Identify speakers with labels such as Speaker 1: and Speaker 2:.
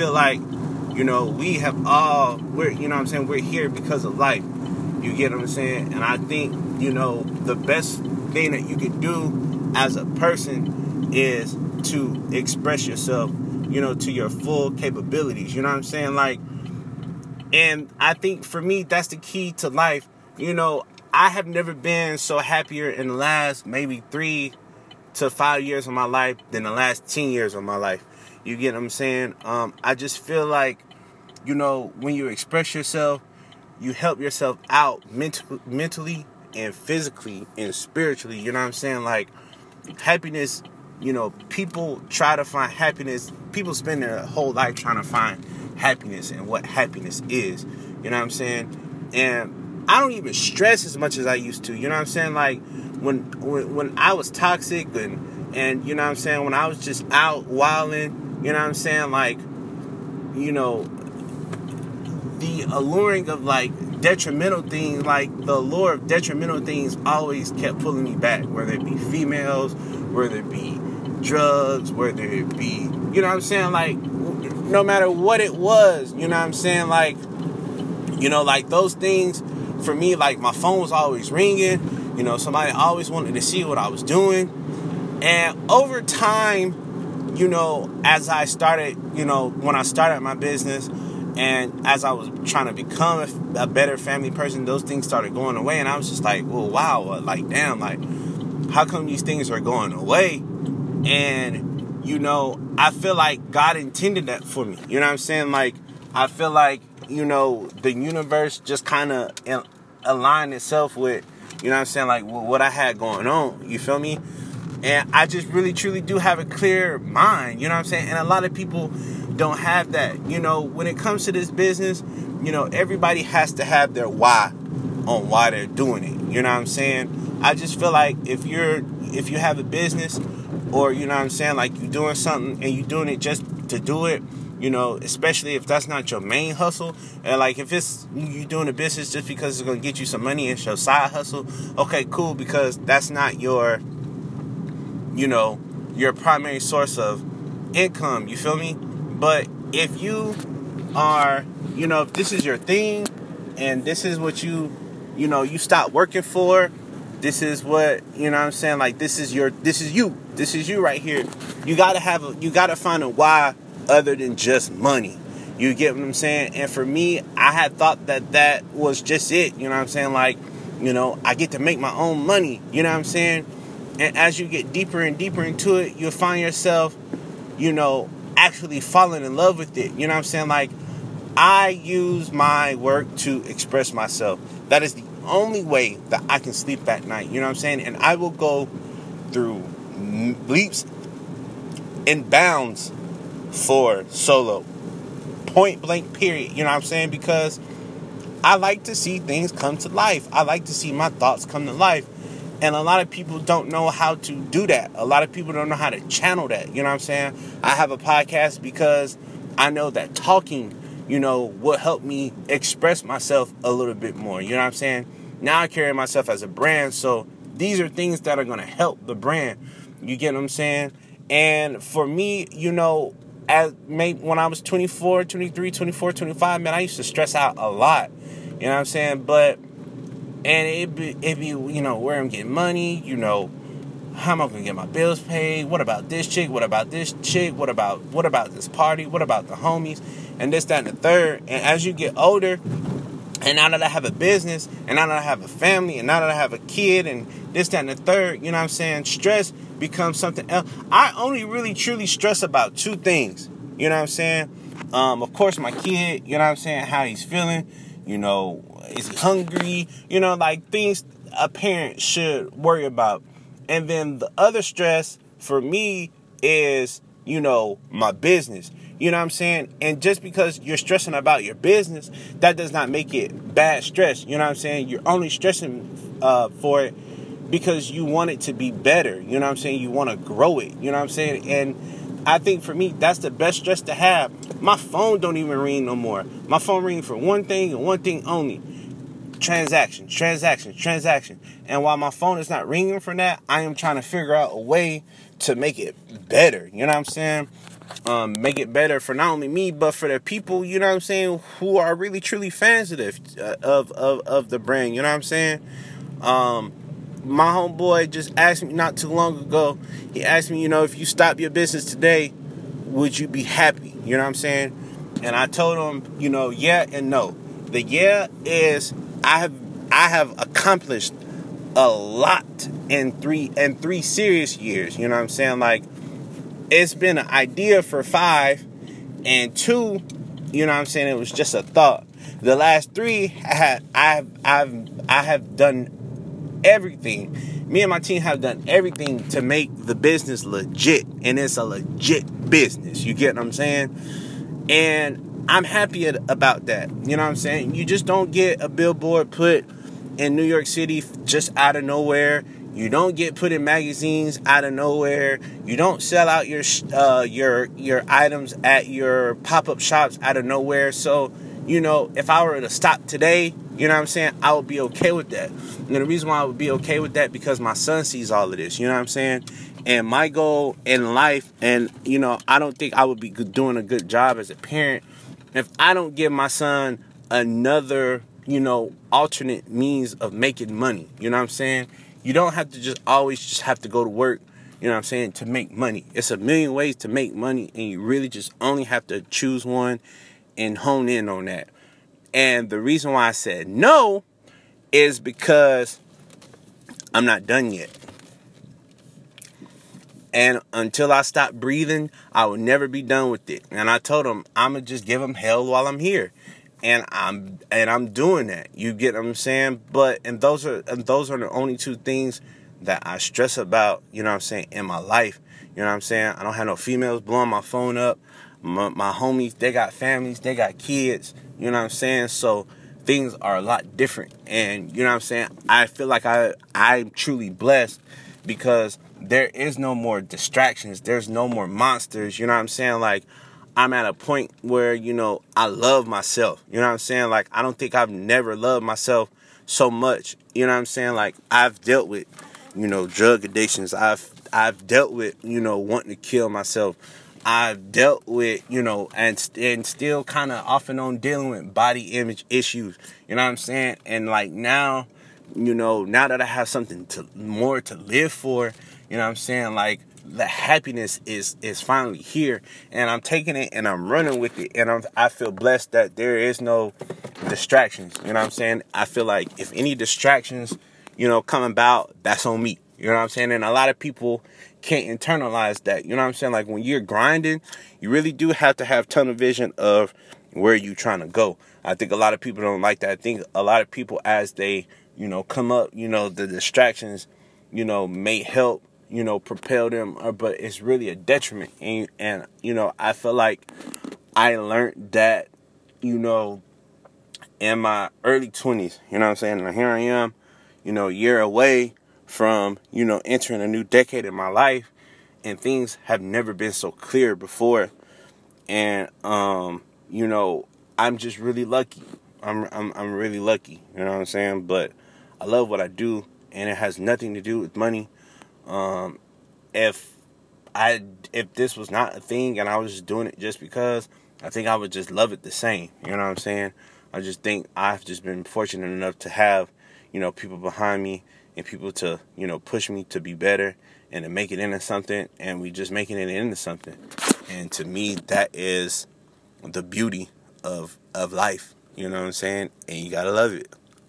Speaker 1: feel like, you know, we have all, we're, you know what I'm saying, we're here because of life. You get what I'm saying? And I think, you know, the best thing that you can do as a person is to express yourself, you know, to your full capabilities. You know what I'm saying? Like, and I think for me, that's the key to life. You know, I have never been so happier in the last maybe three to five years of my life than the last 10 years of my life. You get what I'm saying? Um, I just feel like, you know, when you express yourself, you help yourself out ment- mentally and physically and spiritually. You know what I'm saying? Like, happiness, you know, people try to find happiness. People spend their whole life trying to find happiness and what happiness is. You know what I'm saying? And I don't even stress as much as I used to. You know what I'm saying? Like, when when, when I was toxic and and you know what I'm saying when I was just out wilding, you know what I'm saying like you know the alluring of like detrimental things like the allure of detrimental things always kept pulling me back whether it be females whether it be drugs whether it be you know what I'm saying like no matter what it was you know what I'm saying like you know like those things for me like my phone was always ringing you know, somebody always wanted to see what I was doing. And over time, you know, as I started, you know, when I started my business and as I was trying to become a, a better family person, those things started going away. And I was just like, well, wow, uh, like, damn, like, how come these things are going away? And, you know, I feel like God intended that for me. You know what I'm saying? Like, I feel like, you know, the universe just kind of aligned itself with you know what I'm saying? Like what I had going on. You feel me? And I just really truly do have a clear mind. You know what I'm saying? And a lot of people don't have that. You know, when it comes to this business, you know, everybody has to have their why on why they're doing it. You know what I'm saying? I just feel like if you're if you have a business or you know what I'm saying, like you're doing something and you're doing it just to do it, you know, especially if that's not your main hustle. And like if it's you're doing a business just because it's gonna get you some money and show side hustle, okay, cool, because that's not your, you know, your primary source of income. You feel me? But if you are, you know, if this is your thing and this is what you, you know, you stop working for, this is what, you know I'm saying? Like this is your this is you. This is you right here. You gotta have a you gotta find a why other than just money. You get what I'm saying? And for me, I had thought that that was just it. You know what I'm saying? Like, you know, I get to make my own money. You know what I'm saying? And as you get deeper and deeper into it, you'll find yourself, you know, actually falling in love with it. You know what I'm saying? Like, I use my work to express myself. That is the only way that I can sleep at night. You know what I'm saying? And I will go through leaps and bounds for solo. Point blank, period. You know what I'm saying? Because I like to see things come to life. I like to see my thoughts come to life. And a lot of people don't know how to do that. A lot of people don't know how to channel that. You know what I'm saying? I have a podcast because I know that talking, you know, will help me express myself a little bit more. You know what I'm saying? Now I carry myself as a brand. So these are things that are going to help the brand. You get what I'm saying? And for me, you know, as maybe when I was 24, 23, 24, 25, man, I used to stress out a lot. You know what I'm saying? But and it be it be you know where I'm getting money, you know, how am I gonna get my bills paid? What about this chick? What about this chick? What about what about this party? What about the homies? And this, that, and the third. And as you get older, and now that I have a business, and now that I have a family, and now that I have a kid, and this, that, and the third, you know what I'm saying? Stress becomes something else. I only really truly stress about two things. You know what I'm saying? Um, of course, my kid, you know what I'm saying? How he's feeling. You know, is he hungry? You know, like things a parent should worry about. And then the other stress for me is, you know, my business. You know what I'm saying? And just because you're stressing about your business, that does not make it bad stress. You know what I'm saying? You're only stressing uh, for it because you want it to be better. You know what I'm saying? You want to grow it. You know what I'm saying? And I think for me, that's the best stress to have. My phone don't even ring no more. My phone ring for one thing and one thing only. Transaction, transaction, transaction. And while my phone is not ringing for that, I am trying to figure out a way to make it better. You know what I'm saying? um, make it better for not only me but for the people you know what i'm saying who are really truly fans of the uh, of, of of the brand you know what i'm saying um my homeboy just asked me not too long ago he asked me you know if you stop your business today would you be happy you know what i'm saying and i told him you know yeah and no the yeah is i have i have accomplished a lot in three in three serious years you know what i'm saying like it's been an idea for five, and two, you know what I'm saying, it was just a thought. The last three, I have, I've, I've, I have done everything. Me and my team have done everything to make the business legit, and it's a legit business. You get what I'm saying? And I'm happy about that. You know what I'm saying? You just don't get a billboard put in New York City just out of nowhere you don't get put in magazines out of nowhere. You don't sell out your uh, your your items at your pop up shops out of nowhere. So, you know, if I were to stop today, you know what I'm saying, I would be okay with that. And the reason why I would be okay with that because my son sees all of this. You know what I'm saying? And my goal in life, and you know, I don't think I would be doing a good job as a parent if I don't give my son another, you know, alternate means of making money. You know what I'm saying? You don't have to just always just have to go to work, you know what I'm saying, to make money. It's a million ways to make money, and you really just only have to choose one and hone in on that. And the reason why I said no is because I'm not done yet. And until I stop breathing, I will never be done with it. And I told him I'm gonna just give him hell while I'm here and I'm and I'm doing that. You get what I'm saying? But and those are and those are the only two things that I stress about, you know what I'm saying, in my life. You know what I'm saying? I don't have no females blowing my phone up. My, my homies, they got families, they got kids, you know what I'm saying? So things are a lot different. And you know what I'm saying? I feel like I I'm truly blessed because there is no more distractions. There's no more monsters. You know what I'm saying? Like I'm at a point where, you know, I love myself. You know what I'm saying? Like, I don't think I've never loved myself so much. You know what I'm saying? Like, I've dealt with, you know, drug addictions. I've, I've dealt with, you know, wanting to kill myself. I've dealt with, you know, and, and still kind of off and on dealing with body image issues. You know what I'm saying? And like now, you know, now that I have something to more to live for, you know what I'm saying? Like, the happiness is is finally here and i'm taking it and i'm running with it and I'm, i feel blessed that there is no distractions you know what i'm saying i feel like if any distractions you know come about that's on me you know what i'm saying and a lot of people can't internalize that you know what i'm saying like when you're grinding you really do have to have tunnel vision of where you trying to go i think a lot of people don't like that i think a lot of people as they you know come up you know the distractions you know may help you know, propel them, uh, but it's really a detriment. And, and, you know, I feel like I learned that, you know, in my early 20s, you know what I'm saying? And here I am, you know, a year away from, you know, entering a new decade in my life, and things have never been so clear before. And, um, you know, I'm just really lucky. I'm, I'm, I'm really lucky, you know what I'm saying? But I love what I do, and it has nothing to do with money um, if I if this was not a thing and I was just doing it just because, I think I would just love it the same. You know what I'm saying? I just think I've just been fortunate enough to have, you know, people behind me and people to, you know, push me to be better and to make it into something and we just making it into something. And to me that is the beauty of of life. You know what I'm saying? And you gotta love it.